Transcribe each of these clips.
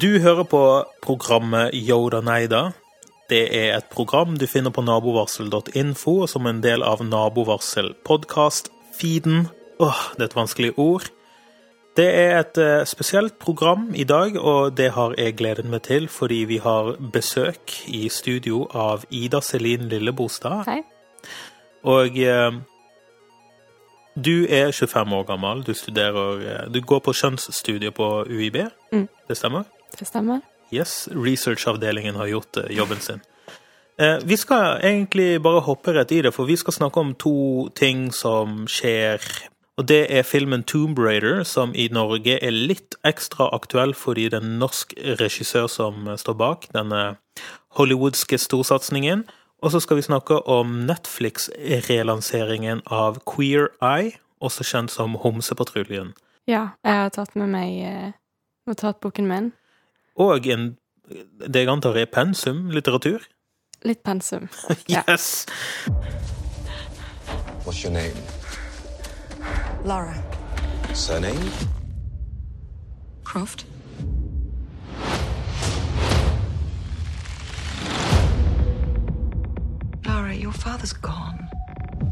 Du hører på programmet Yoda Neida. Det er et program du finner på nabovarsel.info, som en del av Nabovarsel podkast-feeden. Åh, det er et vanskelig ord. Det er et eh, spesielt program i dag, og det har jeg gledet meg til fordi vi har besøk i studio av Ida Selin Lillebostad. Hei. Og eh, du er 25 år gammel. Du studerer eh, Du går på skjønnsstudiet på UiB. Mm. Det stemmer? Det stemmer. Yes, researchavdelingen har gjort eh, jobben sin. Eh, vi skal egentlig bare hoppe rett i det, for vi skal snakke om to ting som skjer. Og det er filmen Tomb Raider, som i Norge er litt ekstra aktuell fordi det er en norsk regissør som eh, står bak denne hollywoodske storsatsingen. Og så skal vi snakke om Netflix-relanseringen av Queer Eye, også kjent som Homsepatruljen. Ja, jeg har tatt med meg notatboken min. Og en, det jeg antar er pensum litteratur. Litt pensum. Ja. Yes! What's your name? Laura Surname? Croft. Laura, your father's gone.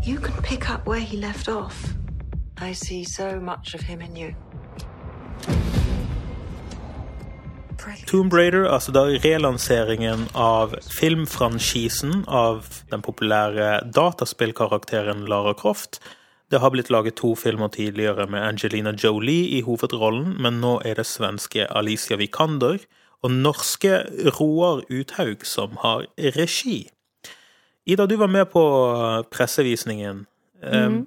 You can pick up where he left off. I see so much of him in you. Tomb Raider, altså da relanseringen av filmfranchisen av den populære dataspillkarakteren Lara Croft. Det har blitt laget to filmer tidligere med Angelina Jolie i hovedrollen, men nå er det svenske Alicia Vikander og norske Roar Uthaug som har regi. Ida, du var med på pressevisningen. Eh,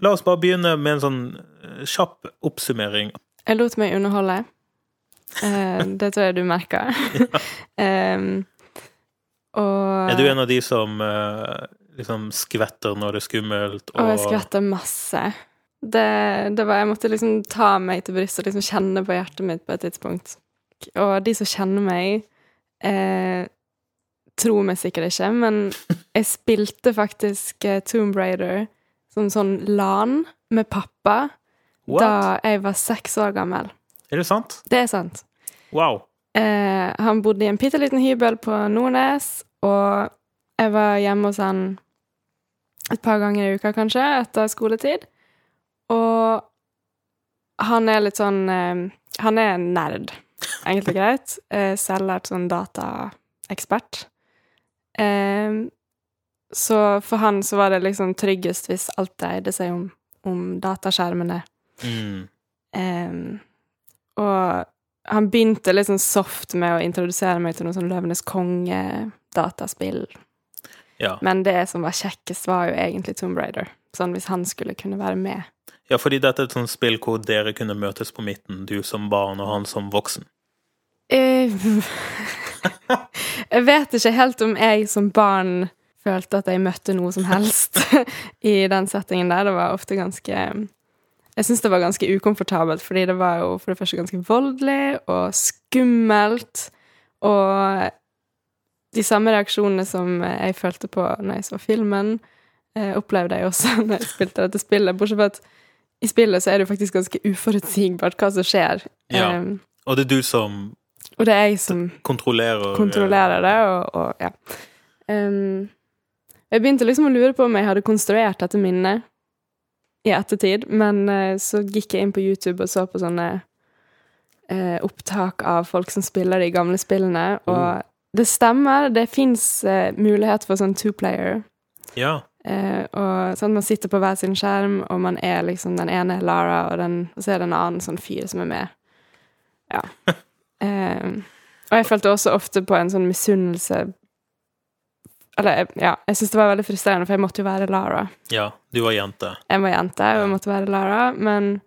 La oss bare begynne med en sånn eh, kjapp oppsummering. Jeg lot meg underholde. Eh, det tror jeg du merka. um, og Er du en av de som eh, liksom skvetter når det er skummelt? Og jeg skvetter masse. Det, det var, jeg måtte liksom ta meg til brystet og liksom kjenne på hjertet mitt på et tidspunkt. Og de som kjenner meg, eh, tror meg sikkert ikke, men jeg spilte faktisk Tomb Raider som sånn LAN med pappa What? da jeg var seks år gammel. Er det sant? Det er sant. Wow. Eh, han bodde i en bitte liten hybel på Nordnes, og jeg var hjemme hos han et par ganger i uka, kanskje, etter skoletid. Og han er litt sånn eh, Han er nerd, enkelt og greit. Eh, Selvlært sånn dataekspert. Eh, så for han så var det liksom tryggest hvis alt dreide seg om, om dataskjermene. Mm. Og han begynte litt sånn soft med å introdusere meg til noe sånn Løvenes konge-dataspill. Ja. Men det som var kjekkest, var jo egentlig Tomb Raider. Sånn hvis han skulle kunne være med. ja, fordi dette er et sånt spill hvor dere kunne møtes på midten, du som barn og han som voksen. Eh, jeg vet ikke helt om jeg som barn følte at jeg møtte noe som helst i den settingen der. Det var ofte ganske Jeg syns det var ganske ukomfortabelt, fordi det var jo for det første ganske voldelig og skummelt. Og de samme reaksjonene som jeg følte på når jeg så filmen, eh, opplevde jeg også når jeg spilte dette spillet. Bortsett fra at i spillet så er det jo faktisk ganske uforutsigbart hva som skjer. Ja. Og det er du som og det er jeg som kontrollerer kontrollerer det, og, og ja. Um, jeg begynte liksom å lure på om jeg hadde konstruert dette minnet i ettertid, men eh, så gikk jeg inn på YouTube og så på sånne eh, opptak av folk som spiller de gamle spillene, og det stemmer, det fins mulighet for sånn two-player. Ja. Eh, og sånn Man sitter på hver sin skjerm, og man er liksom den ene er Lara, og, den, og så er det en annen sånn fyr som er med. Ja. Eh, og jeg følte også ofte på en sånn misunnelse Eller ja, jeg syns det var veldig frustrerende, for jeg måtte jo være Lara. ja. Du var jente. Jeg var jente, og jeg måtte være Lara, men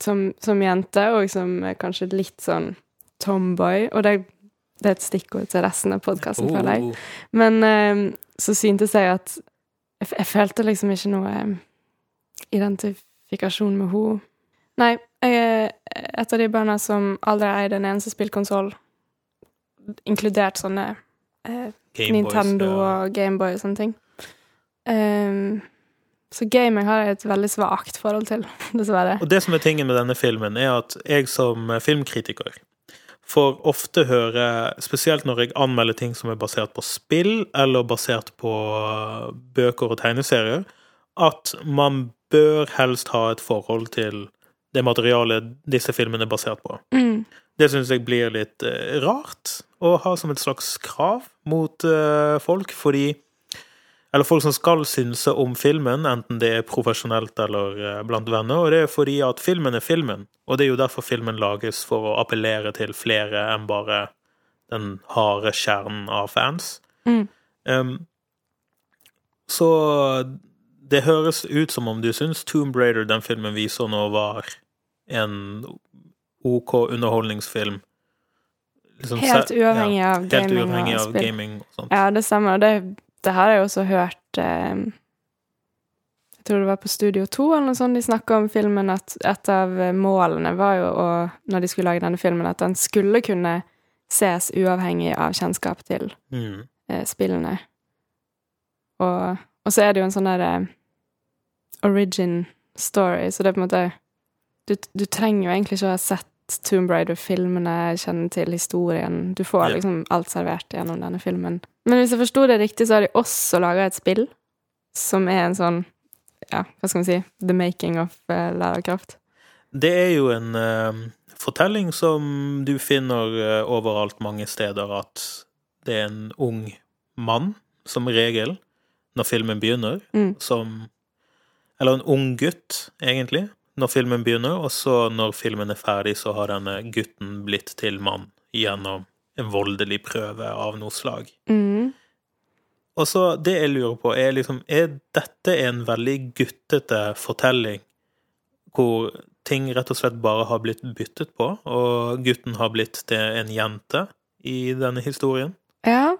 som, som jente, og som kanskje litt sånn tomboy Og det, det er et stikkord til resten av podkasten, føler jeg. Oh. Men eh, så syntes jeg at jeg, jeg følte liksom ikke noe eh, identifikasjon med henne. Nei, jeg er et av de barna som aldri har eid en eneste spillkonsoll, inkludert sånne eh, Nintendo ja. og Gameboy og sånne ting. Um, så gaming har jeg et veldig svakt forhold til, dessverre. Og det som er tingen med denne filmen, er at jeg som filmkritiker får ofte høre, spesielt når jeg anmelder ting som er basert på spill, eller basert på uh, bøker og tegneserier, at man bør helst ha et forhold til det materialet disse filmene er basert på. Mm. Det syns jeg blir litt eh, rart å ha som et slags krav mot eh, folk, fordi Eller folk som skal synse om filmen, enten det er profesjonelt eller eh, blant venner. Og det er fordi at filmen er filmen, og det er jo derfor filmen lages, for å appellere til flere enn bare den harde kjernen av fans. Mm. Um, så det høres ut som om du syns Tomb Raider, den filmen vi så nå, var en OK underholdningsfilm. Liksom, Helt uavhengig ja, av helt gaming uavhengig og av spill. gaming og sånt. Ja, det stemmer. Og det, det har jeg også hørt eh, Jeg tror det var på Studio 2 eller noe sånt de snakka om filmen, at et av målene var jo å, når de skulle lage denne filmen, at den skulle kunne ses uavhengig av kjennskap til Mm. eh, spillene. Og, og så er det jo en sånn der eh, origin story, så det er på en måte Du, du trenger jo egentlig ikke å ha sett Tomb Raider-filmene, kjenne til historien. Du får liksom alt servert gjennom denne filmen. Men hvis jeg forsto det riktig, så har de også laga et spill som er en sånn Ja, hva skal vi si The making of uh, Lara. Det er jo en uh, fortelling som du finner uh, overalt mange steder, at det er en ung mann, som regel, når filmen begynner, Mm. som Eller en ung gutt, egentlig, når filmen begynner, og så når filmen er ferdig, så har denne gutten blitt til mann gjennom en voldelig prøve av noe slag. Mm. Og så det jeg lurer på, er liksom Er dette en veldig guttete fortelling, hvor ting rett og slett bare har blitt byttet på, og gutten har blitt til en jente i denne historien? Ja.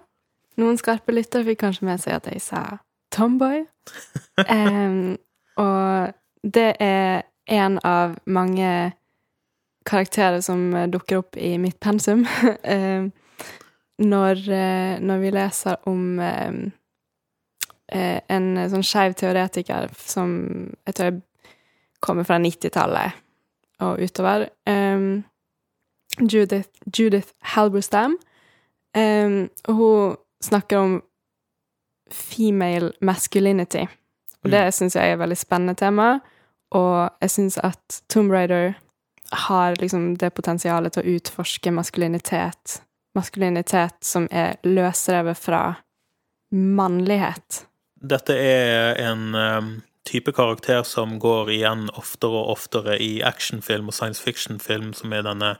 Noen skarpe lyttere fikk kanskje med seg at jeg sa tomboy. um, og det er en av mange karakterer som eh, dukker opp i mitt pensum. Når, eh, når vi leser om eh, en sånn skeiv teoretiker som jeg tror kommer fra 90-tallet og utover. Um, Judith, Judith Halberstam. Um, og hun snakker om female masculinity. Og det syns jeg er et veldig spennende tema. Og jeg syns at Tomb Raider har liksom det potensialet til å utforske maskulinitet. Maskulinitet som er løsrevet fra mannlighet. Dette er en type karakter som går igjen oftere og oftere i actionfilm og science fiction-film, som er denne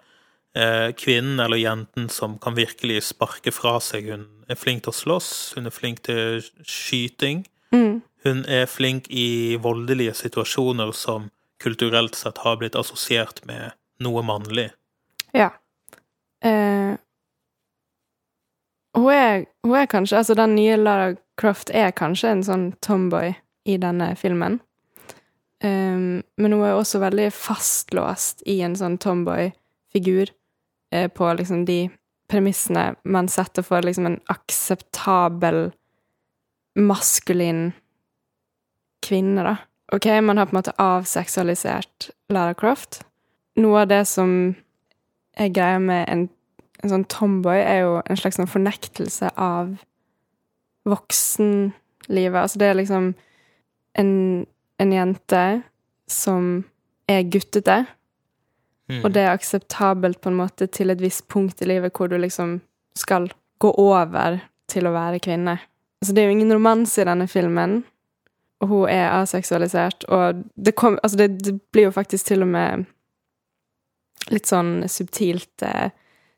eh, kvinnen eller jenten som kan virkelig sparke fra seg. Hun er flink til å slåss, hun er flink til skyting. Mm. Hun er flink i voldelige situasjoner som kulturelt sett har blitt assosiert med noe mannlig. Ja. Eh, hun, er, hun er kanskje Altså, den nye Lara Croft er kanskje en sånn tomboy i denne filmen. Um, men hun er også veldig fastlåst i en sånn tomboy-figur eh, på liksom de premissene man setter for liksom en akseptabel maskulin kvinne, da. OK, man har på en måte avseksualisert Lara Croft. Noe av det som er greia med en, en sånn tomboy, er jo en slags sånn fornektelse av voksenlivet. Altså, det er liksom en, en jente som er guttete, Mm. og det er akseptabelt på en måte til et visst punkt i livet hvor du liksom skal gå over til å være kvinne. Altså, det er jo ingen romanse i denne filmen, hun er aseksualisert, og det, kom, altså, det, det blir jo faktisk til og med litt sånn subtilt eh,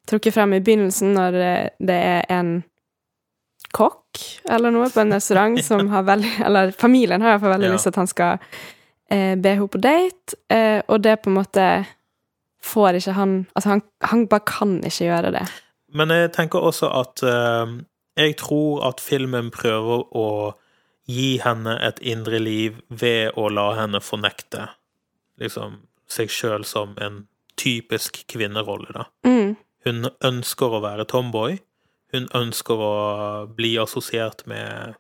trukket frem i begynnelsen når det, det er en kokk eller noe på en restaurant som har veldig Eller familien har iallfall veldig Ja. lyst til at han skal eh, be henne på date, eh, og det på en måte får ikke han Altså, han, han bare kan ikke gjøre det. Men jeg tenker også at eh, jeg tror at filmen prøver å gi henne et indre liv ved å la henne fornekte liksom seg sjøl som en typisk kvinnerolle, da. Mm. Hun ønsker å være tomboy. Hun ønsker å bli assosiert med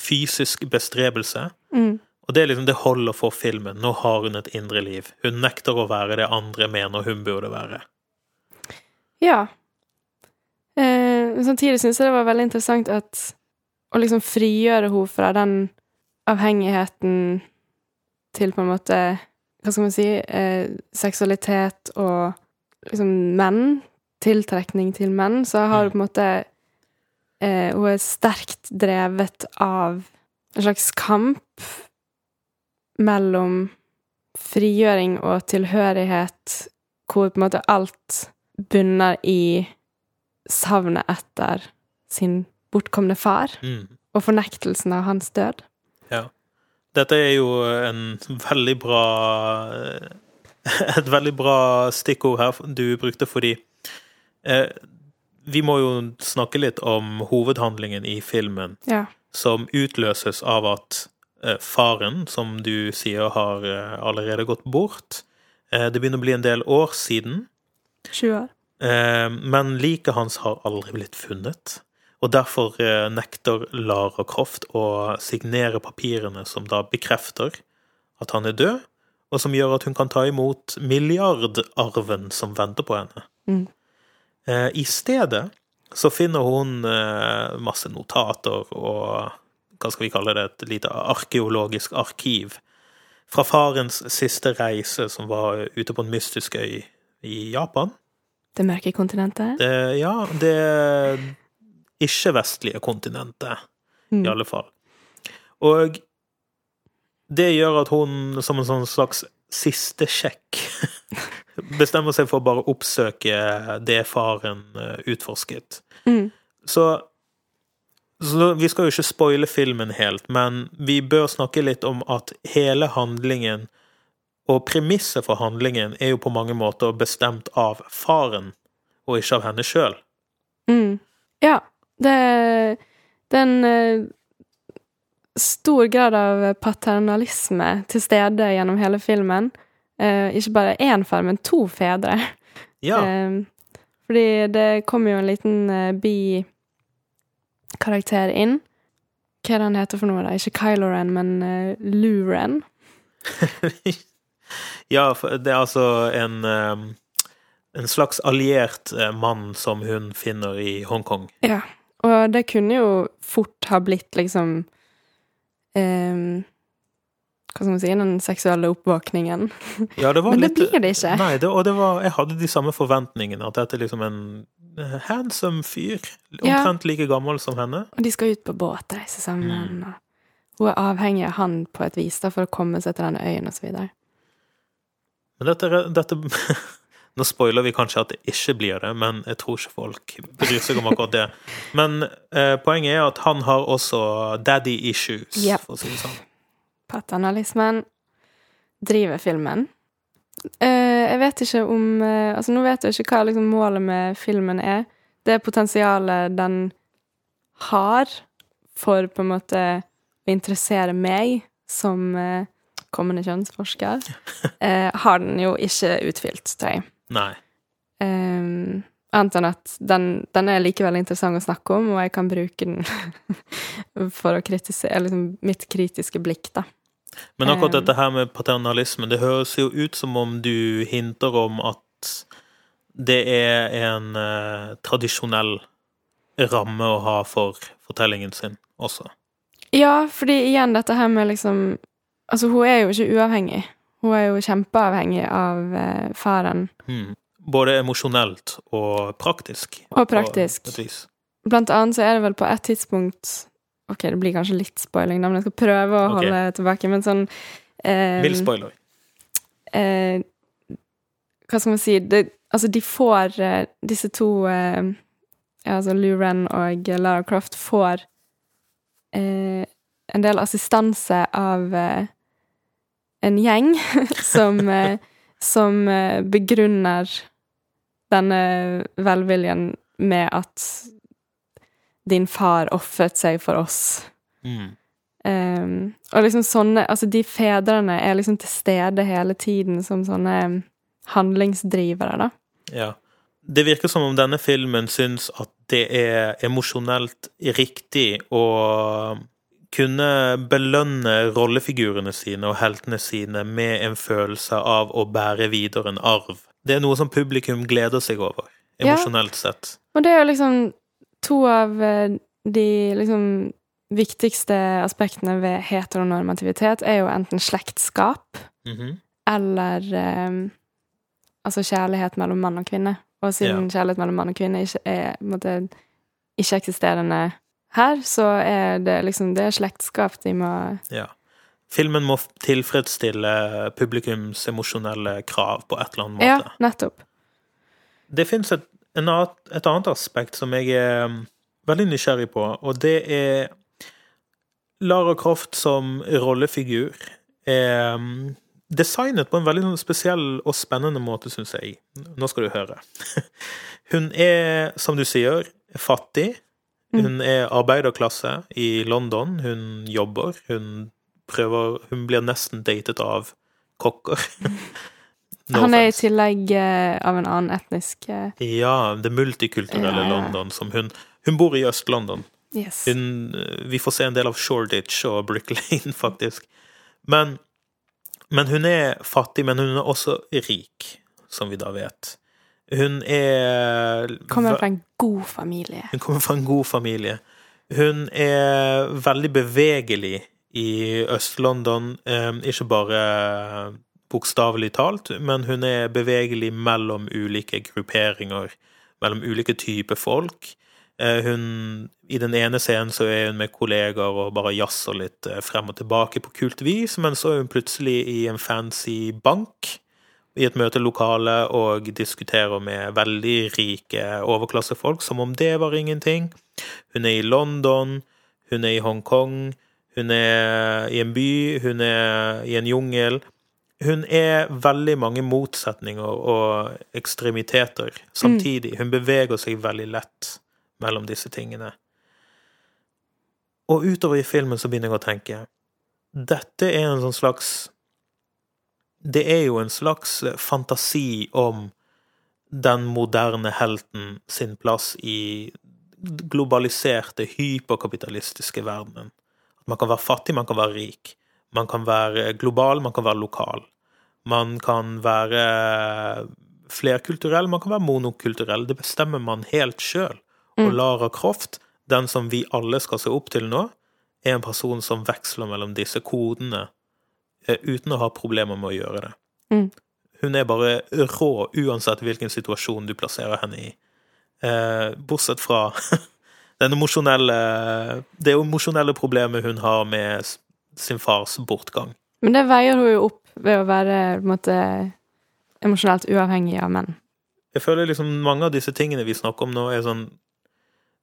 fysisk bestrebelse. Mm. Og det liksom det holder for filmen. Nå har hun et indre liv. Hun nekter å være det andre mener hun burde være. Ja. Eh, samtidig syns jeg det var veldig interessant at å liksom frigjøre henne fra den avhengigheten til på en måte Hva skal man si eh, Seksualitet og liksom menn. Tiltrekning til menn. Så har hun på en måte eh, Hun er sterkt drevet av en slags kamp mellom frigjøring og tilhørighet, hvor på en måte alt bunner i savnet etter sin bortkomne far, Mm. og fornektelsen av hans død. Ja. Dette er jo en veldig bra Et veldig bra stikkord her du brukte, fordi eh, Vi må jo snakke litt om hovedhandlingen i filmen, Ja. som utløses av at eh, faren, som du sier har eh, allerede gått bort eh, Det begynner å bli en del år siden. 20 år. Eh, Men liket hans har aldri blitt funnet. Og derfor eh, nekter Lara Croft å signere papirene som da bekrefter at han er død, og som gjør at hun kan ta imot milliardarven som venter på henne. Mm. Eh, I stedet så finner hun eh, masse notater og hva skal vi kalle det, et lite arkeologisk arkiv fra farens siste reise, som var ute på en mystisk øy i Japan. Det mørke kontinentet. Det, ja, det ikke-vestlige kontinentet, Mm. i alle fall. Og det gjør at hun, som en sånn slags siste sjekk, bestemmer seg for å bare oppsøke det faren eh, utforsket. Mm. Så, så vi skal jo ikke spoile filmen helt, men vi bør snakke litt om at hele handlingen og premisset for handlingen er jo på mange måter bestemt av faren, og ikke av henne sjøl. Mm. Ja. Det, det er en eh, stor grad av paternalisme til stede gjennom hele filmen. Eh, ikke bare én far, men to fedre. Ja. Eh, fordi det kommer jo en liten eh, bi-karakter inn. Hva er det han heter for noe, da? Ikke Kylo Ren, men uh, Lou Ren. ja, det er altså en eh, en slags alliert eh, mann som hun finner i Hongkong. Ja. Og det kunne jo fort ha blitt liksom eh, Hva skal man si? Den seksuelle oppvåkningen. Ja, det var Men det litt blir det ikke. Nei, det, og det var, jeg hadde de samme forventningene. At dette er liksom en handsome fyr. Ja. Omtrent like gammel som henne. Og de skal ut på båtreise sammen. Mm. hun er avhengig av han på et vis da, for å komme seg til denne øyen og så videre. Men dette, dette Nå spoiler vi kanskje at det ikke blir det, men jeg tror ikke folk bryr seg om akkurat det. Men eh, poenget er at han har også daddy issues, yep. for å si det sånn. Paternalismen driver filmen. Eh, jeg vet ikke om eh, Altså, nå vet jeg ikke hva liksom, målet med filmen er. Det potensialet den har for på en måte å interessere meg som eh, kommende kjønnsforsker, eh, har den jo ikke utfylt, tror jeg. Nei. Um, annet enn at den, den er likevel interessant å snakke om, og jeg kan bruke den for å kritisere liksom, mitt kritiske blikk, da. Men akkurat Um. dette her med paternalisme, det høres jo ut som om du hinter om at det er en uh, tradisjonell ramme å ha for fortellingen sin også. Ja, fordi igjen dette her med liksom Altså, hun er jo ikke uavhengig. Hun er jo kjempeavhengig av eh, faren. Mm. Både emosjonelt og praktisk. Og praktisk. Blant annet så er det vel på et tidspunkt Ok, det blir kanskje litt spoiling, da, men jeg skal prøve å okay. holde tilbake. Men sånn eh, Vill spoiler. eh, Hva skal man si det, Altså, de får eh, Disse to eh, ja, altså Lou Ren og Lara Croft får eh, en del assistanse av eh, en gjeng som, eh, som eh, begrunner denne velviljen med at din far ofret seg for oss. Mm. Um, og liksom sånne Altså, de fedrene er liksom til stede hele tiden som sånne handlingsdrivere, da. Ja. Det virker som om denne filmen syns at det er emosjonelt riktig å kunne belønne rollefigurene sine og heltene sine med en følelse av å bære videre en arv. Det er noe som publikum gleder seg over. Ja. emosjonelt sett. Og det er jo liksom to av eh, de liksom viktigste aspektene ved heteronormativitet er jo enten slektskap Mhm. eller um, altså kjærlighet mellom mann og kvinne. Og siden kjærlighet mellom mann og kvinne ikke er på en måte, ikke-eksisterende her, så er det liksom det er slektskap de må Ja. Filmen må tilfredsstille publikums emosjonelle krav på et eller annet måte. Ja, nettopp. Det fins et, et annet aspekt som jeg er um, veldig nysgjerrig på, og det er Lara Croft som rollefigur er um, designet på en veldig sånn spesiell og spennende måte, syns jeg. Nå skal du høre. Hun er, som du sier, fattig. Hun er arbeiderklasse i London. Hun jobber. Hun prøver Hun blir nesten datet av kokker. No Han er i tillegg eh, av en annen etnisk eh, Ja, det multikulturelle Ja, ja. London som hun Hun bor i Øst-London. Yes. Hun eh, Vi får se en del av Shoreditch og Brick Lane, faktisk. Men, men hun er fattig, men hun er også rik, som vi da vet. Hun er Kommer fra en god familie. Hun kommer fra en god familie. Hun er veldig bevegelig i Øst-London, eh, ikke bare bokstavelig talt, men hun er bevegelig mellom ulike grupperinger, mellom ulike typer folk. Eh, Hun, I den ene scenen så er hun med kollegaer og bare jazzer litt eh, frem og tilbake på kult vis, men så er hun plutselig i en fancy bank i et møtelokale og diskuterer med veldig rike overklassefolk som om det var ingenting. Hun er i London, hun er i Hongkong, hun er i en by, hun er i en jungel. Hun er veldig mange motsetninger og ekstremiteter samtidig. Hun beveger seg veldig lett mellom disse tingene. Og utover i filmen så begynner jeg å tenke Dette er en sånn slags det er jo en slags fantasi om den moderne helten sin plass i globaliserte, hyperkapitalistiske verdenen. Man kan være fattig, man kan være rik. Man kan være global, man kan være lokal. Man kan være flerkulturell, man kan være monokulturell. Det bestemmer man helt sjøl. Og Lara Croft, den som vi alle skal se opp til nå, er en person som veksler mellom disse kodene eh, uten å ha problemer med å gjøre det. Mm. Hun er bare rå uansett hvilken situasjon du plasserer henne i. Eh, bortsett fra den emosjonelle det emosjonelle problemet hun har med sin fars bortgang. Men det veier hun jo opp ved å være måte emosjonelt uavhengig av menn. Jeg føler liksom mange av disse tingene vi snakker om nå, er sånn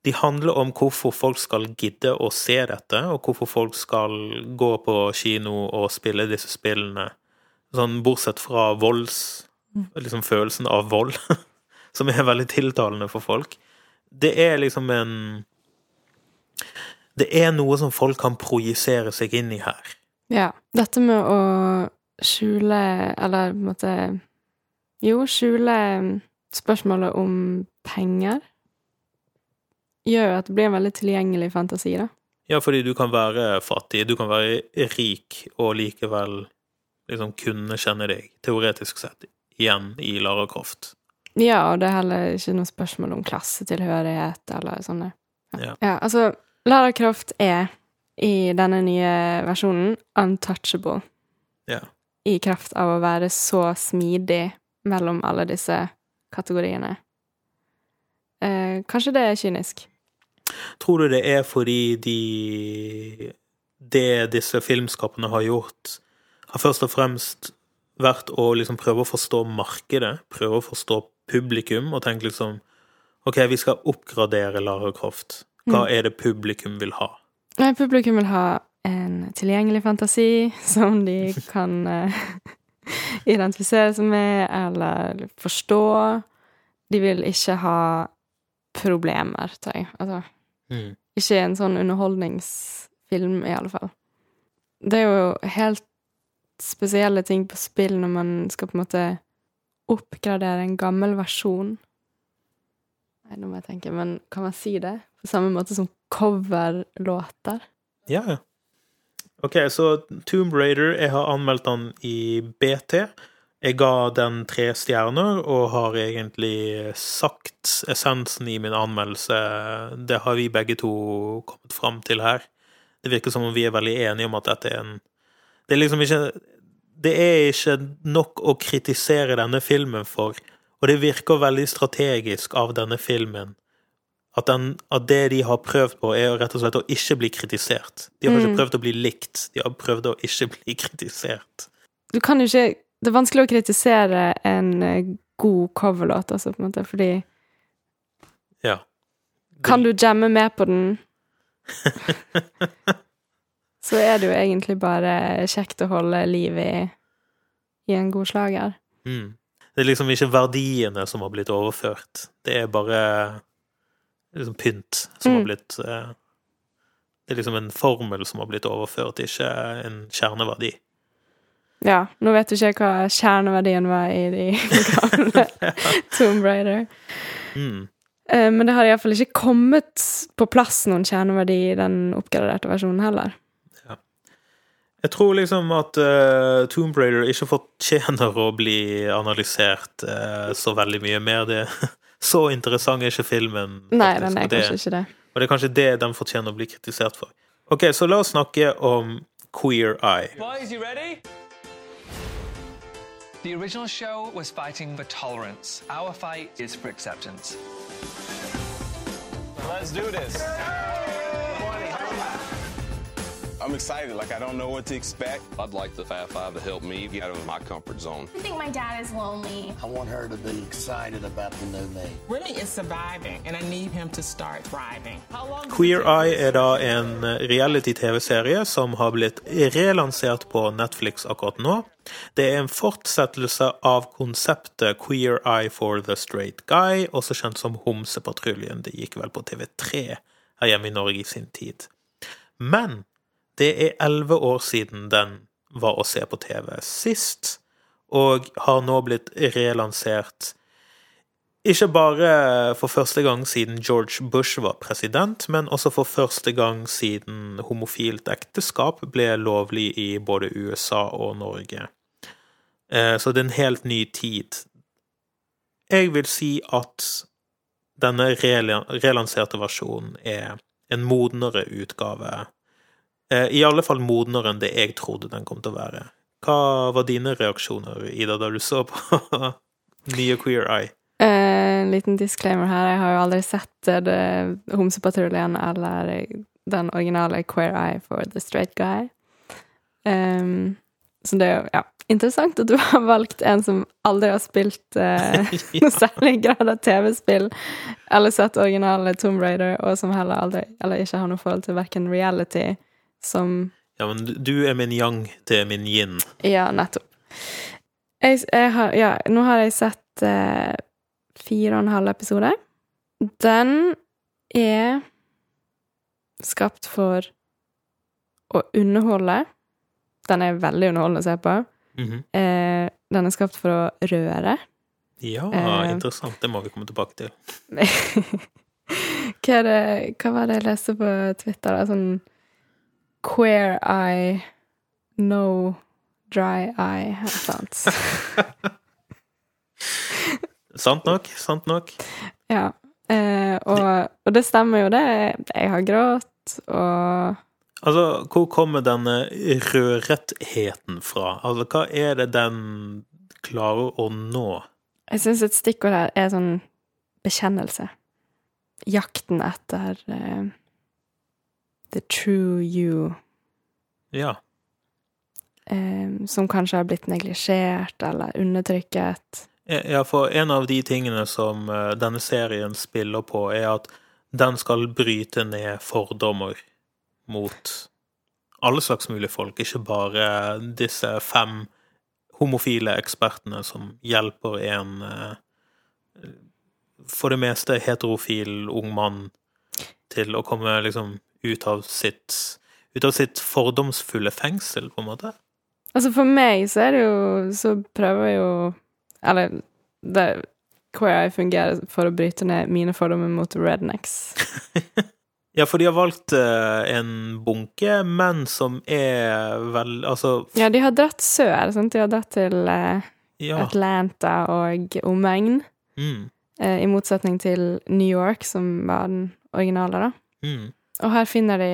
De handler om hvorfor folk skal gidde å se dette, og hvorfor folk skal gå på kino og spille disse spillene. Sånn bortsett fra volds... Liksom følelsen av vold, som er veldig tiltalende for folk. Det er liksom en Det er noe som folk kan projisere seg inn i her. Ja. Dette med å skjule, eller på en måte Jo, skjule spørsmålet om penger gjør jo at det blir en veldig tilgjengelig fantasi, da. Ja, fordi du kan være fattig, du kan være rik og likevel liksom kunne kjenne deg, teoretisk sett, igjen i Lara Croft. Ja, og det er heller ikke noe spørsmål om klassetilhørighet eller sånne. Ja. ja altså, Lara Croft er i denne nye versjonen untouchable Ja. i kraft av å være så smidig mellom alle disse kategoriene. Eh, kanskje det er kynisk. Tror du det er fordi de Det disse filmskaperne har gjort, har først og fremst vært å liksom prøve å forstå markedet, prøve å forstå publikum, og tenke liksom OK, vi skal oppgradere Lara Croft. Hva er det publikum vil ha? Nei, publikum vil ha en tilgjengelig fantasi som de kan eh, identifisere seg med eller forstå. De vil ikke ha problemer, tror jeg. Altså, Mm. ikke en sånn underholdningsfilm, i alle fall. Det er jo helt spesielle ting på spill når man skal på en måte oppgradere en gammel versjon. Nei, nå må jeg tenke, men kan man si det? På samme måte som coverlåter? Ja, ja. OK, så Tomb Raider, jeg har anmeldt den i BT. Jeg ga den tre stjerner, og har egentlig sagt essensen i min anmeldelse. Det har vi begge to kommet fram til her. Det virker som om vi er veldig enige om at dette er en Det er liksom ikke Det er ikke nok å kritisere denne filmen for, og det virker veldig strategisk av denne filmen at, den, at det de har prøvd på, er rett og slett å ikke bli kritisert. De har ikke prøvd å bli likt, de har prøvd å ikke bli kritisert. Du kan jo ikke Det er vanskelig å kritisere en eh, god coverlåt, altså, på en måte, fordi Ja. Kan du jamme med på den, så er det jo egentlig bare kjekt å holde liv i, i en god slager. Mm. Det er liksom ikke verdiene som har blitt overført. Det er bare liksom pynt som Mm. har blitt eh, Det er liksom en formel som har blitt overført, ikke en kjerneverdi. Ja, nå vet du ikke hva kjerneverdien var i de gamle Tomb Raider. Mm. Eh, Men det har iallfall ikke kommet på plass noen kjerneverdi i den oppgraderte versjonen heller. Jeg tror liksom at uh, Tomb Raider ikke fortjener å bli analysert uh, så veldig mye mer. Det, så interessant er ikke filmen. Nei, den er det- kanskje ikke det. Og det er kanskje det den fortjener å bli kritisert for. Ok, så la oss snakke om Queer Eye. Boys, you ready? The original show was fighting for tolerance. Our fight is for acceptance. Let's do this. I'm excited. Like I don't know what to expect. I'd like the Fab Five to help me get out of my comfort zone. I think my dad is lonely. I want her to be excited about the new me. Remy is surviving, and I need him to start thriving. Queer Eye er da en reality-TV-serie som har blitt relansert på Netflix akkurat nå. Det er en fortsettelse av konseptet Queer Eye for the Straight Guy, også kjent som Homsepatruljen. Det gikk vel på TV3 her hjemme i Norge i sin tid. Men det er elleve år siden den var å se på TV sist, og har nå blitt relansert ikke bare for første gang siden George Bush var president, men også for første gang siden homofilt ekteskap ble lovlig i både USA og Norge. Eh, Så det er en helt ny tid. Jeg vil si at denne relanserte versjonen er en modnere utgave. Eh, I alle fall modnere enn det jeg trodde den kom til å være. Hva var dine reaksjoner, Ida, da du så på nye Queer Eye? Eh, En liten disclaimer her. Jeg har jo aldri sett eh, det- Homsepatruljen eller den originale Queer Eye for the Straight Guy. Um, så det er jo ja, interessant at du har valgt en som aldri har spilt eh, noe særlig grad av TV-spill, eller sett originale Tomb Raider, og som heller aldri, eller ikke har noe forhold til verken reality som Ja, men du- er min yang til min yin. Ja, nettopp. Jeg, jeg har, ja, nå har jeg sett eh, fire og en halv episode. Den er skapt for å underholde. Den er veldig underholdende å se på. Mhm. Eh, den er skapt for å røre. Ja, Eh. interessant. Det må vi komme tilbake til. hva, det, hva var det jeg leste på Twitter? Da? Sånn queer eye, no dry eye, sant. Sant nok, sant nok. Ja. Eh, og, og det stemmer jo, det. Jeg har grått, og Altså, hvor kommer denne rødrettheten fra? Altså, hva er det den klarer å nå? jeg syns et stikkord her er sånn bekjennelse. Jakten etter eh, the true you, Ja. Um, som kanskje har blitt neglisjert eller undertrykket. Ja, for en av de tingene som eh, denne serien spiller på, er at den skal bryte ned fordommer mot alle slags mulige folk, ikke bare disse fem homofile ekspertene som hjelper en eh, for det meste heterofil ung mann til å komme liksom ut av sitt ut av sitt fordomsfulle fengsel, på en måte. Altså for meg så er det jo Så prøver jeg jo Eller det, Queer Eye fungerer for å bryte ned mine fordommer mot rednecks. Ja, for de har valgt eh, en bunke menn som er vel Altså Ja, de har dratt sør, sant? De har dratt til eh, Ja. Atlanta og omegn. Mm. eh, I motsetning til New York, som var den originale, da. Mm. Og her finner de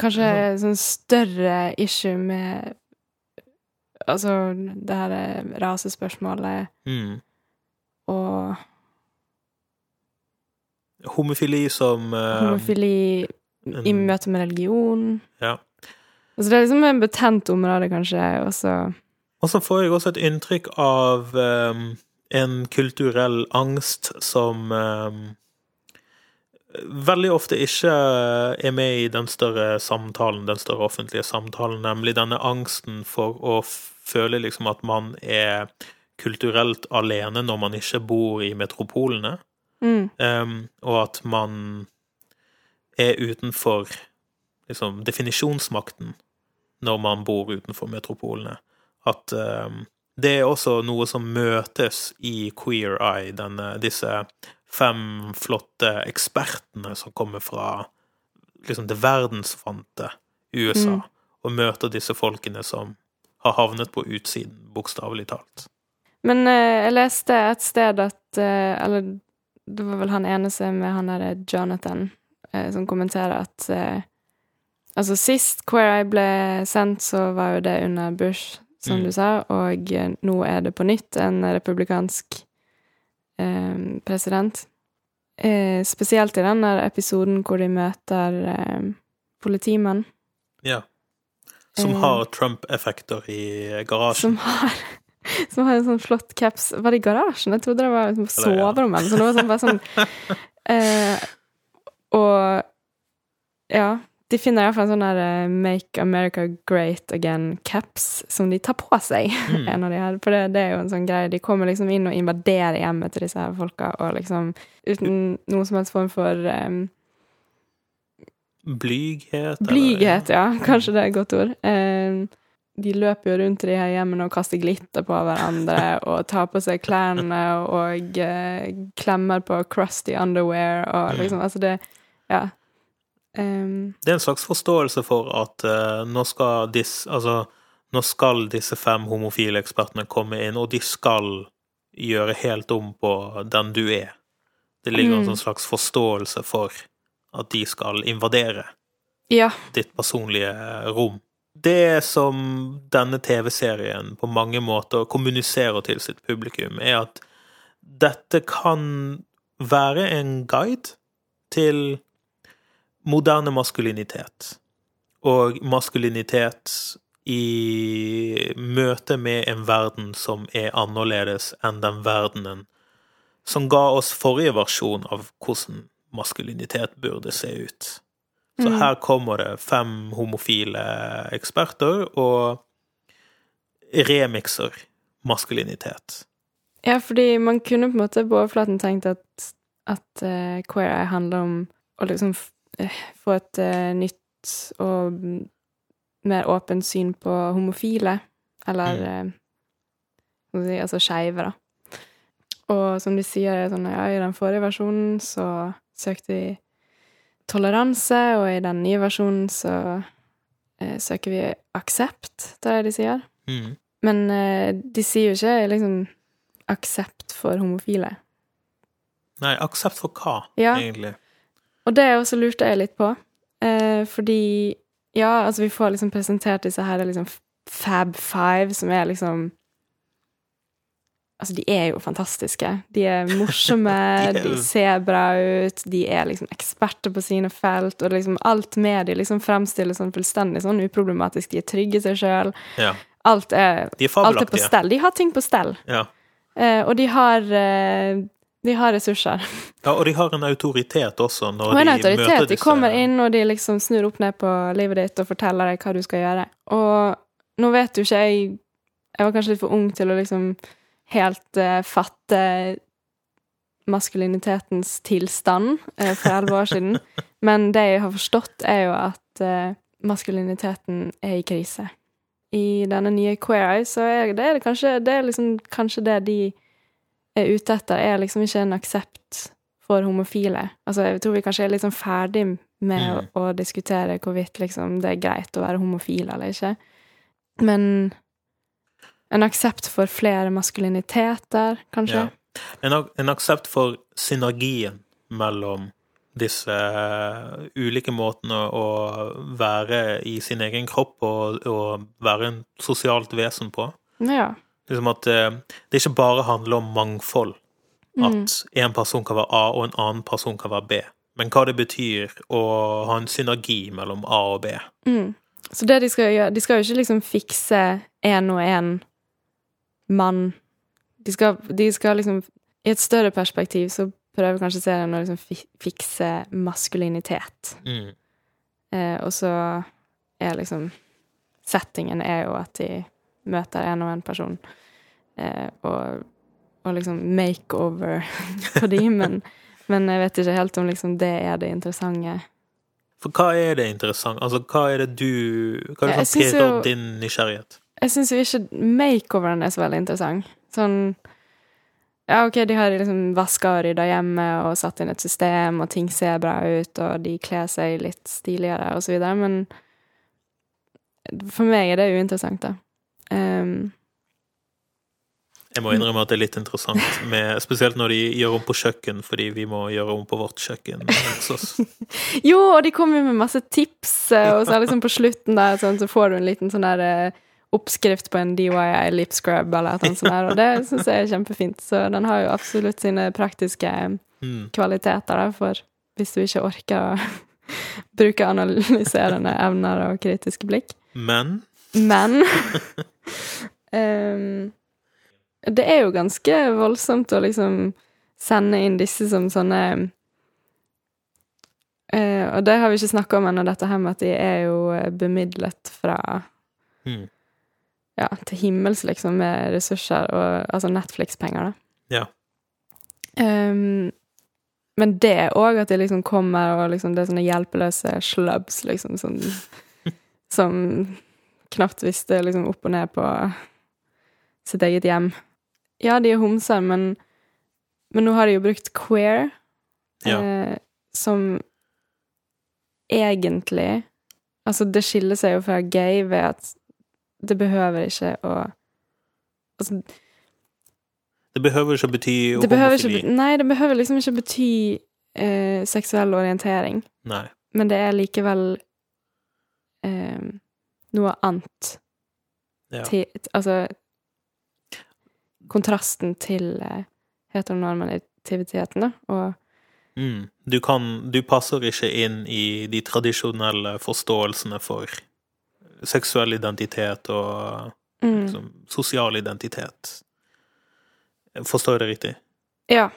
kanskje sånn større issue med Altså det her eh, rasespørsmålet Mm. og Homofili som uh, homofili i en- møte med religion. Ja. Altså det er liksom en betent område, kanskje, og så Og så får jeg også et inntrykk av um, en kulturell angst som ehm, veldig ofte ikke er med i den større samtalen, den større offentlige samtalen, nemlig denne angsten for å føle liksom at man er kulturelt alene når man ikke bor i metropolene, mm, um, og at man er utenfor liksom definisjonsmakten når man bor utenfor metropolene. At um, det er også noe som møtes i Queer Eye, denne, disse fem flotte ekspertene som kommer fra liksom det verdensvante USA, Mm. og møter disse folkene som har havnet på utsiden, bokstavelig talt. Men eh, jeg leste et sted at eh, Eller det var vel han eneste med han derre Jonathan eh, som kommenterer at eh, Altså, sist Queer Eye ble sendt, så var jo det under Bush, som Mm. du sa, og nå er det på nytt en republikansk president. Eh, spesielt i den der episoden hvor de møter eh, politimenn. Ja. Som Eh, har Trump-effekter i garasjen. Som har Som har en sånn flott caps Var det i garasjen? Jeg trodde det var på soverommet eller sånn. Det sånn, bare sånn eh, Og ja. De finner iallfall en sånn der eh, Make America Great Again-caps som de tar på seg. Mm. en av de her. For det, det er jo en sånn greie. De kommer liksom inn og invaderer hjemmet til disse her folka, og liksom uten noen som helst form for um, Blyghet? eller- Blyghet, ja. Kanskje det er et godt ord. Um, de løper jo rundt i de her hjemmene og kaster glitter på hverandre og tar på seg klærne og uh, klemmer på crusty underwear og liksom Altså, det Ja. Em, Det er en slags forståelse for at uh, nå skal disse Altså, nå skal disse fem homofile ekspertene komme inn, og de skal gjøre helt om på den du er. Det ligger en Mm. sånn slags forståelse for at de skal invadere ja. ditt personlige rom. Det som denne TV-serien på mange måter kommuniserer til sitt publikum, er at dette kan være en guide til moderne maskulinitet. Og maskulinitet i møte med en verden som er annerledes enn den verdenen som ga oss forrige versjon av hvordan maskulinitet burde se ut. Så Mm. her kommer det fem homofile eksperter og remixer maskulinitet. Ja, fordi man kunne på en måte på overflaten tenkt at, at eh, Queer Eye handler om å liksom få et eh, nytt og mer åpent syn på homofile, eller mm. jeg si, altså skeive, da. Og som de sier, sånn, ja, i den forrige versjonen så søkte vi toleranse, og i den nye versjonen så eh, søker vi aksept, er det de sier. Mm. Men eh, de sier jo ikke liksom aksept for homofile. Nei, aksept for hva, Ja. egentlig? Og det også lurte jeg litt på. Eh, fordi ja, altså vi får liksom presentert disse her liksom Fab Five, som er liksom Altså, de er jo fantastiske. De er morsomme, De er de ser bra ut, de er liksom eksperter på sine felt, og liksom alt med de liksom fremstilles sånn fullstendig sånn uproblematisk. De er trygge i seg sjøl. Ja. Alt alt er på stell. De har ting på stell. Ja. Eh, og de har eh, De har ressurser. ja, og de har en autoritet også når Og en de autoritet. møter De kommer inn, og de liksom snur opp ned på livet ditt og forteller deg hva du skal gjøre. Og nå vet jo ikke jeg Jeg var kanskje litt for ung til å liksom helt uh, fatte maskulinitetens tilstand uh, for elleve år siden. Men det jeg har forstått, er jo at uh, maskuliniteten er i krise. I denne nye Queer Eye så er det, det kanskje det liksom kanskje det de er ute etter, er liksom ikke en aksept for homofile. Altså, jeg tror vi kanskje er litt sånn ferdig med Mm. å, å diskutere hvorvidt liksom det er greit å være homofil eller ikke. Men en aksept for flere maskuliniteter, kanskje. Ja. En, en aksept for synergien mellom disse eh, ulike måtene å være i sin egen kropp og, og være en sosialt vesen på. Ja. Liksom at eh, det ikke bare handler om mangfold. At en person kan være A, og en annen person kan være B. Men hva det betyr å ha en synergi mellom A og B. Så det de skal gjøre De skal jo ikke liksom fikse én og én mann. De skal, de skal liksom I et større perspektiv så prøver kanskje serien å liksom fi- fikse maskulinitet. Mm. Eh, og så er liksom Settingen er jo at de møter en og en person, eh, og, og liksom makeover på de, men, men jeg vet ikke helt om liksom det er det interessante. For hva er det interessant? Altså, hva er det du Hva er det som pirrer din nysgjerrighet? Jeg syns jo ikke makeoveren er så veldig interessant. Sånn Ja, OK, de har liksom vaska og rydda hjemme og satt inn et system, og ting ser bra ut, og de kler seg litt stiligere, og så videre, men for meg er det uinteressant, da. Ehm, Jeg må innrømme at det er litt interessant, med, spesielt når de gjør om på kjøkken, fordi vi må gjøre om på vårt kjøkken. Jo, og de kommer jo med masse tips, eh, og så liksom på slutten der sånn, så får du en liten sånn der eh, oppskrift på en DYI lip scrub eller noe sånt der, og det syns jeg er kjempefint. Så den har jo absolutt sine praktiske mm. kvaliteter der, for hvis du ikke orker å bruke analyserende evner og kritiske blikk. Men Men ehm, Det er jo ganske voldsomt å liksom sende inn disse som sånne uh, Og det har vi ikke snakka om ennå, dette her med at de er jo eh, bemidlet fra mm. ja, til himmels, liksom, med ressurser og altså Netflix-penger, da. Ja. Um, men det òg, at de liksom kommer, og liksom det er sånne hjelpeløse slubs, liksom, som, som knapt visste liksom opp og ned på sitt eget hjem. Ja, de er homser, men, men nå har de jo brukt queer, Ja. eh, som egentlig Altså, det skiller seg jo fra gay ved at det behøver ikke å Altså, det behøver ikke å bety homofili. nei, det behøver liksom ikke å bety eh, seksuell orientering, Nei. men det er likevel eh, noe annet. Ja. Til, altså kontrasten til eh, heteronormativiteten, da, og Mm. Du kan Du passer ikke inn i de tradisjonelle forståelsene for seksuell identitet og mm, liksom, sosial identitet. Forstår jeg det riktig? Ja.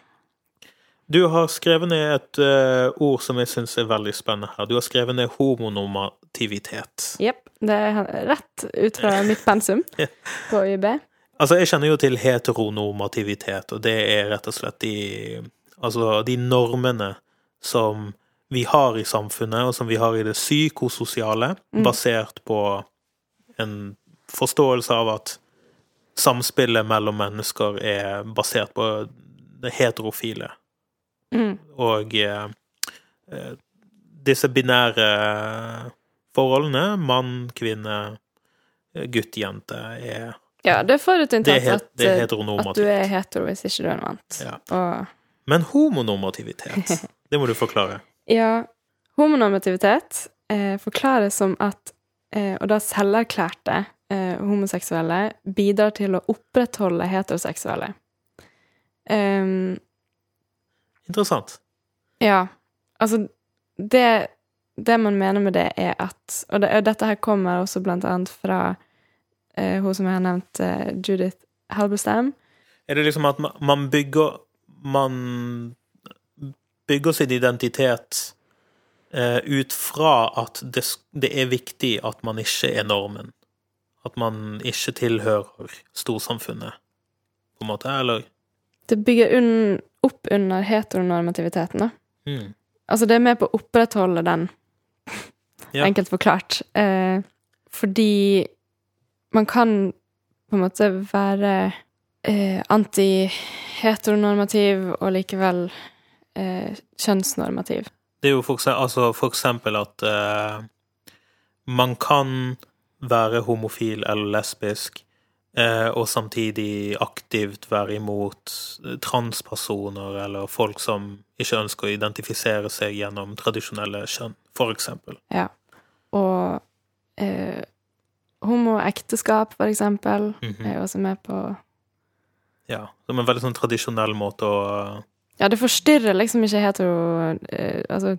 Du har skrevet ned et uh, ord som jeg syns er veldig spennende her. Du har skrevet ned homonormativitet. Jepp. Det er rett ut fra mitt pensum på YB. Altså, jeg kjenner jo til heteronormativitet, og det er rett og slett de Altså, de normene som vi har i samfunnet, og som vi har i det psykososiale, basert på en forståelse av at samspillet mellom mennesker er basert på det heterofile. Mm. Og eh, eh, disse binære forholdene, mann, kvinne, eh, gutt, jente, er Ja, det forutinntatt Det at, det er eh, at du er hetero hvis ikke du er en vant. Ja. Og Men homonormativitet, det må du forklare. Ja, homonormativitet eh, forklares som at eh, Og da selverklærte eh, homoseksuelle bidrar til å opprettholde heteroseksuelle. Ehm, Interessant. ja, altså det, det man mener med det, er at Og, det, og dette her kommer også blant annet fra eh, hun som jeg har nevnt, eh, Judith Halberstam. Er det liksom at man bygger Man bygger sin identitet eh, ut fra at det, det er viktig at man ikke er normen? At man ikke tilhører storsamfunnet, på en måte? Eller? Det bygger unn, opp under heteronormativiteten, da. Mm. Altså, det er med på å opprettholde den, Ja. enkelt forklart. Eh, fordi man kan på en måte være eh, anti-heteronormativ og likevel eh, kjønnsnormativ. Det er jo for, ekse- altså for eksempel at eh, man kan være homofil eller lesbisk og samtidig aktivt være imot transpersoner eller folk som ikke ønsker å identifisere seg gjennom tradisjonelle kjønn, for eksempel. Ja. Og eh, homoekteskap, for eksempel, Mhm. er jo også med på Ja, Som en veldig sånn tradisjonell måte å Ja, det forstyrrer liksom ikke hetero... Eh, altså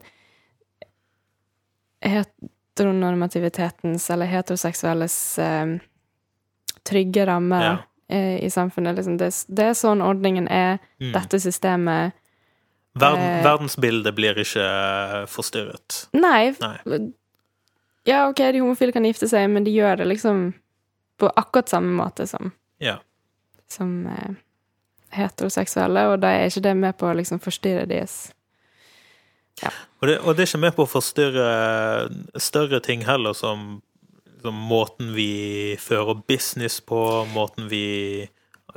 Heteronormativitetens eller heteroseksuelles eh, trygge rammer Ja. eh, i samfunnet. Liksom. Det, det er sånn ordningen er. Mm. Dette systemet Verden, Eh. Verdensbildet blir ikke forstyrret. Nei. Nei. Ja, OK, de homofile kan gifte seg, men de gjør det liksom på akkurat samme måte som, Ja. som eh, heteroseksuelle, og da er ikke det med på å liksom forstyrre deres Og det, og det er ikke med på å forstyrre større ting heller, som, som måten vi fører business på, måten vi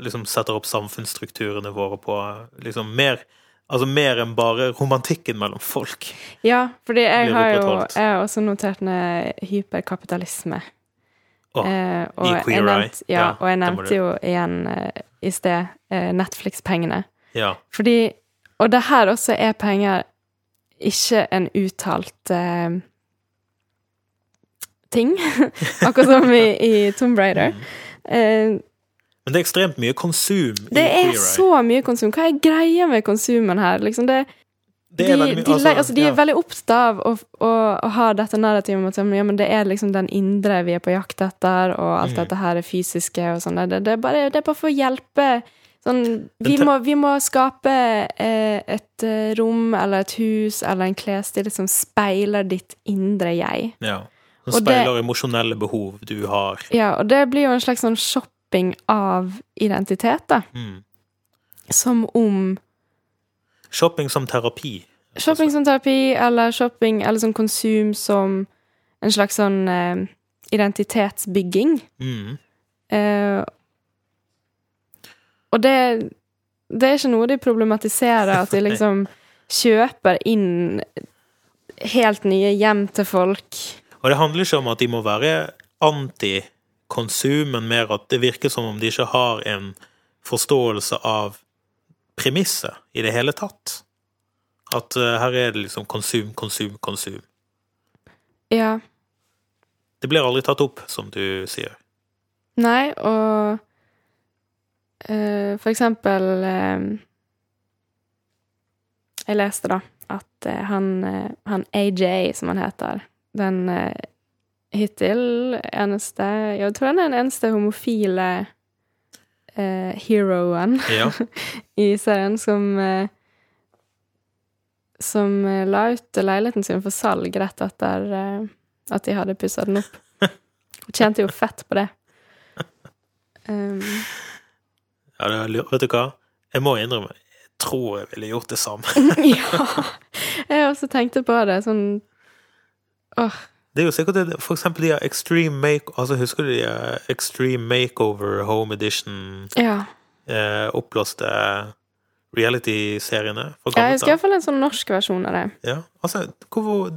liksom setter opp samfunnsstrukturene våre på. Liksom mer, altså mer enn bare romantikken mellom folk. Ja, fordi jeg har jo jeg har også notert ned hyperkapitalisme. Oh, Eh, og, jeg Eye. ja, Ja, og jeg nevnte jo igjen eh, i sted eh, Netflix-pengene. Ja. Fordi Og det her også er penger ikke en uttalt eh, ting. Akkurat som i, i Tomb Raider. Uh, Men det er ekstremt mye konsum det er så mye konsum. Hva er greia med konsumen her? Liksom det, Det de, er veldig mye- de, altså, altså, de ja. er veldig opptatt av å, å, å ha dette narrativet om at ja, men det er liksom den indre vi er på jakt etter, og alt Mm. dette her er fysiske og sånn. Det, det, er bare, det er bare for å hjelpe Sånn, vi, må, vi må skape eh, et eh, rom eller et hus eller en klesstil som speiler ditt indre jeg. Ja. Og speiler det- emosjonelle behov du har. Ja, og det blir jo en slags sånn shopping av identitet, da. Mm. Som om Shopping som terapi. Shopping som terapi, eller shopping eller sånn konsum som en slags sånn eh, identitetsbygging. Mm. Eh, og det, det er ikke noe de problematiserer, at de liksom kjøper inn helt nye hjem til folk. Og det handler ikke om at de må være anti-konsum, men mer at det virker som om de ikke har en forståelse av premisset i det hele tatt. At uh, her er det liksom konsum, konsum, konsum. Ja. Det blir aldri tatt opp, som du sier. Nei, og uh, for eksempel uh, Jeg leste, da, at han, han AJ, som han heter, den eh, hittil eneste Jeg tror han er den eneste homofile eh, heroen Ja. i serien som eh, Som eh, la ut leiligheten sin for salg rett etter eh, at de hadde pussa den opp. Tjente jo fett på det. Um, ja det, er lurt. vet du hva? Jeg må innrømme, jeg tror jeg ville gjort det samme. ja. Jeg også tenkte på det sånn Åh. Det er jo sikkert det, for eksempel de har Extreme Make... Altså, husker du de har Extreme Makeover Home Edition Ja. eh, oppblåste reality-seriene Jeg husker iallfall en sånn norsk versjon av det. Ja, altså, hvorfor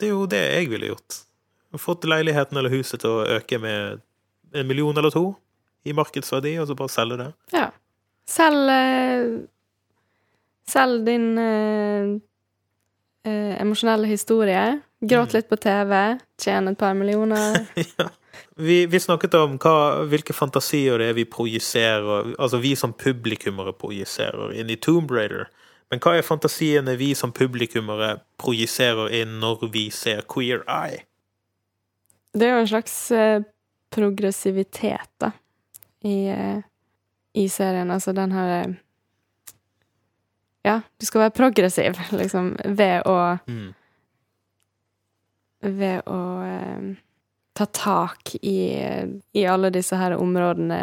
Det er jo det jeg ville gjort. Fått leiligheten eller huset til å øke med en million eller to i markedsverdi, og så bare selge det. Ja. Selg eh, Selg din eh, eh, emosjonelle historie. Gråt litt på TV. Tjene et par millioner. ja. vi, vi snakket om hva, hvilke fantasier det er vi projiserer, altså vi som publikummere projiserer inn i Tomb Raider. Men hva er fantasiene vi som publikummere projiserer inn når vi ser Queer Eye? Det er jo en slags eh, progressivitet, da, i, eh, i serien. Altså den her eh, Ja, du skal være progressiv, liksom, ved å Mm. Ved å eh, ta tak i, i alle disse her områdene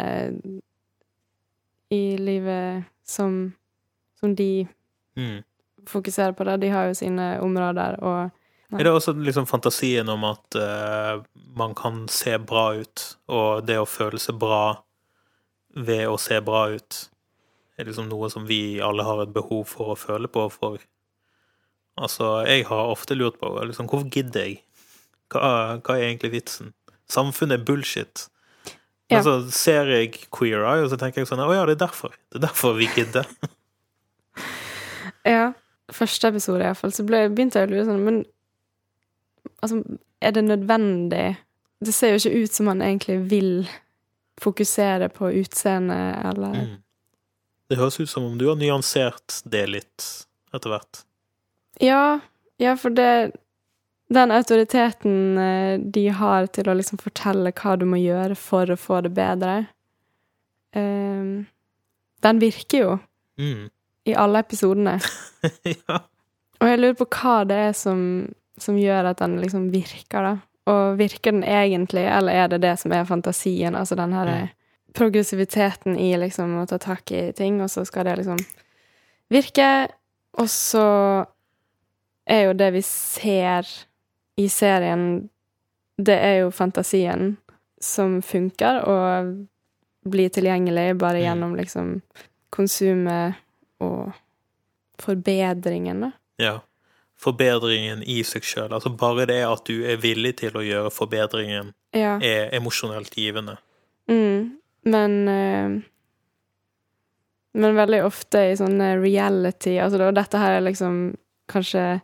i livet som, som de Mm. fokuserer på. Da. De har jo sine områder, og Er det også liksom fantasien om at eh, man kan se bra ut, og det å føle seg bra ved å se bra ut, er liksom noe som vi alle har et behov for å føle på for Altså, jeg har ofte lurt på liksom, hvorfor gidder jeg? Hva, hva er egentlig vitsen? Samfunnet er bullshit. Ja. Men så ser jeg Queer Eye, og så tenker jeg sånn Å ja, det er derfor. Det er derfor vi gidder. Ja. Første episode, iallfall, så ble, begynte jeg å lure sånn Men altså, er det nødvendig? Det ser jo ikke ut som han egentlig vil fokusere på utseendet, eller Mm. Det høres ut som om du har nyansert det litt etter hvert. Ja, ja, for det Den autoriteten eh, de har til å liksom fortelle hva du må gjøre for å få det bedre, um, den virker jo Mm. i alle episodene. ja. Og jeg lurer på hva det er som, som gjør at den liksom virker, da. Og virker den egentlig, eller er det det som er fantasien? Altså den her Mm. progressiviteten i liksom å ta tak i ting, og så skal det liksom virke. Og så er jo det vi ser i serien, det er jo fantasien som funker, og blir tilgjengelig bare Mm. gjennom liksom konsumet og forbedringen, da. ja. Forbedringen i seg sjøl. Altså bare det at du er villig til å gjøre forbedringen, Ja. er emosjonelt givende. Mm, men eh, Men veldig ofte i sånne reality Altså, og dette her er liksom kanskje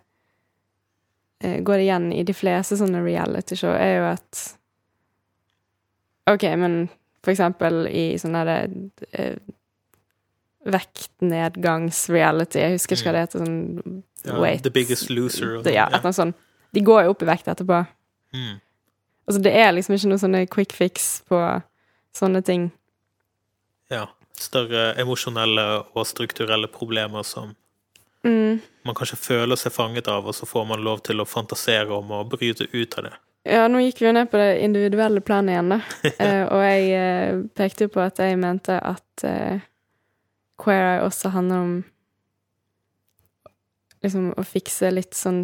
Går igjen i de fleste sånne realityshow, er jo at OK, men for eksempel i sånn derre uh, Vektnedgangs-reality, jeg husker ikke hva det heter, sånn Ja, weight The Biggest Loser. det, Ja, sånn, et eller annet sånt. De går jo opp i vekt etterpå. Mm. Altså, det er liksom ikke noe sånne quick fix på sånne ting. ja. Større emosjonelle og strukturelle problemer som Mm. man kanskje føler seg fanget av, og så får man lov til å fantasere om å bryte ut av det. Ja, nå gikk vi jo ned på det individuelle planet igjen, da. uh, og jeg uh, pekte jo på at jeg mente at uh, Queer Eye også handler om liksom å fikse litt sånn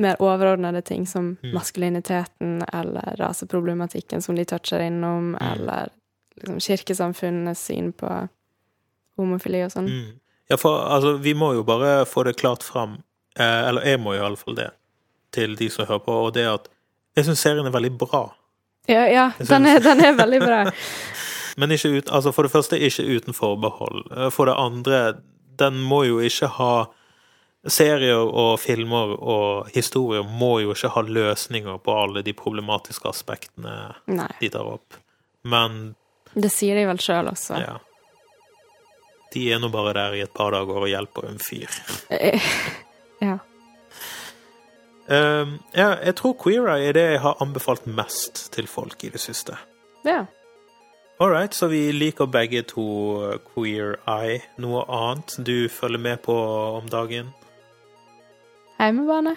mer overordnede ting, som Mm. maskuliniteten eller raseproblematikken som de toucher innom, Mm. eller liksom kirkesamfunnets syn på homofili og sånn. Mm. Ja, for altså, vi må jo bare få det klart fram, eh, eller jeg må i alle fall det, til de som hører på, og det at jeg syns serien er veldig bra. Ja, ja den, er, den er veldig bra. Men ikke ut, altså for det første ikke uten forbehold. Eh, For det andre, den må jo ikke ha Serier og filmer og historier må jo ikke ha løsninger på alle de problematiske aspektene Nei. de tar opp. Men Det sier de vel sjøl også. ja De er nå bare der i et par dager og hjelper en fyr. Eh, Ja. Um, ja, jeg tror Queer Eye er det jeg har anbefalt mest til folk i det siste. ja. All right, så vi liker begge to uh, Queer Eye. Noe annet du følger med på om dagen? Heimebane.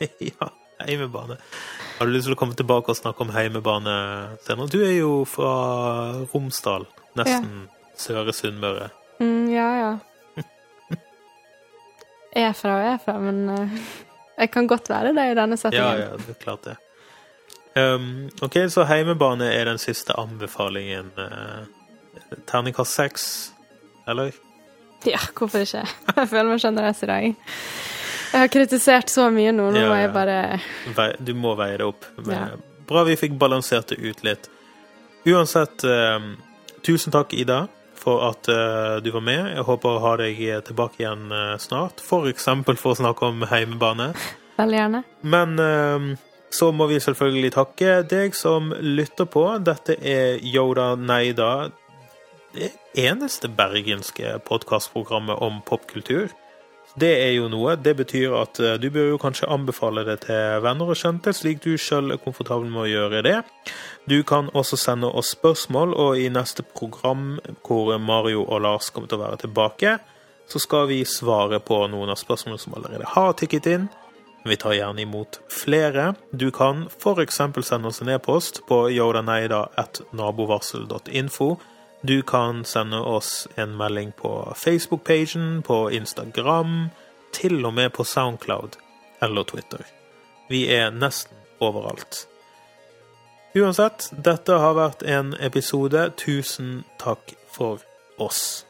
ja, heimebane. Har du lyst til å komme tilbake og snakke om heimebane senere? Du er jo fra Romsdal, nesten Søre Sunnmøre. Mm, ja, ja. Er fra og er fra, men uh, jeg kan godt være det i denne settingen. ja, det er klart det. Um, ok, så heimebane er den siste anbefalingen. Uh, terningkast seks, eller? Ja. hvorfor ikke? Jeg føler meg sjenerøs i dag. Jeg har kritisert så mye nå, nå Ja, må jeg bare Du må veie det opp. Men Ja. Bra vi fikk balansert det ut litt. Uansett, um, tusen takk, Ida, for at uh, du var med. Jeg håper å ha deg tilbake igjen uh, snart. For eksempel for å snakke om heimebane. veldig gjerne. Men så må vi selvfølgelig takke deg som lytter på. Dette er Yoda Neida, det eneste bergenske podkastprogrammet om popkultur. Det er jo noe. Det betyr at eh, du bør jo kanskje anbefale det til venner og kjente, slik du sjøl er komfortabel med å gjøre det. Du kan også sende oss spørsmål, og i neste program, hvor Mario og Lars kommer til å være tilbake, så skal vi svare på noen av spørsmålene som allerede har tikket inn. Vi tar gjerne imot flere. Du kan f.eks. sende oss en e-post på yodaneida.nabovarsel.info. Du kan sende oss en melding på Facebook-pagen, på Instagram, til og med på Soundcloud eller Twitter. Vi er nesten overalt. Uansett, dette har vært en episode. Tusen takk for oss.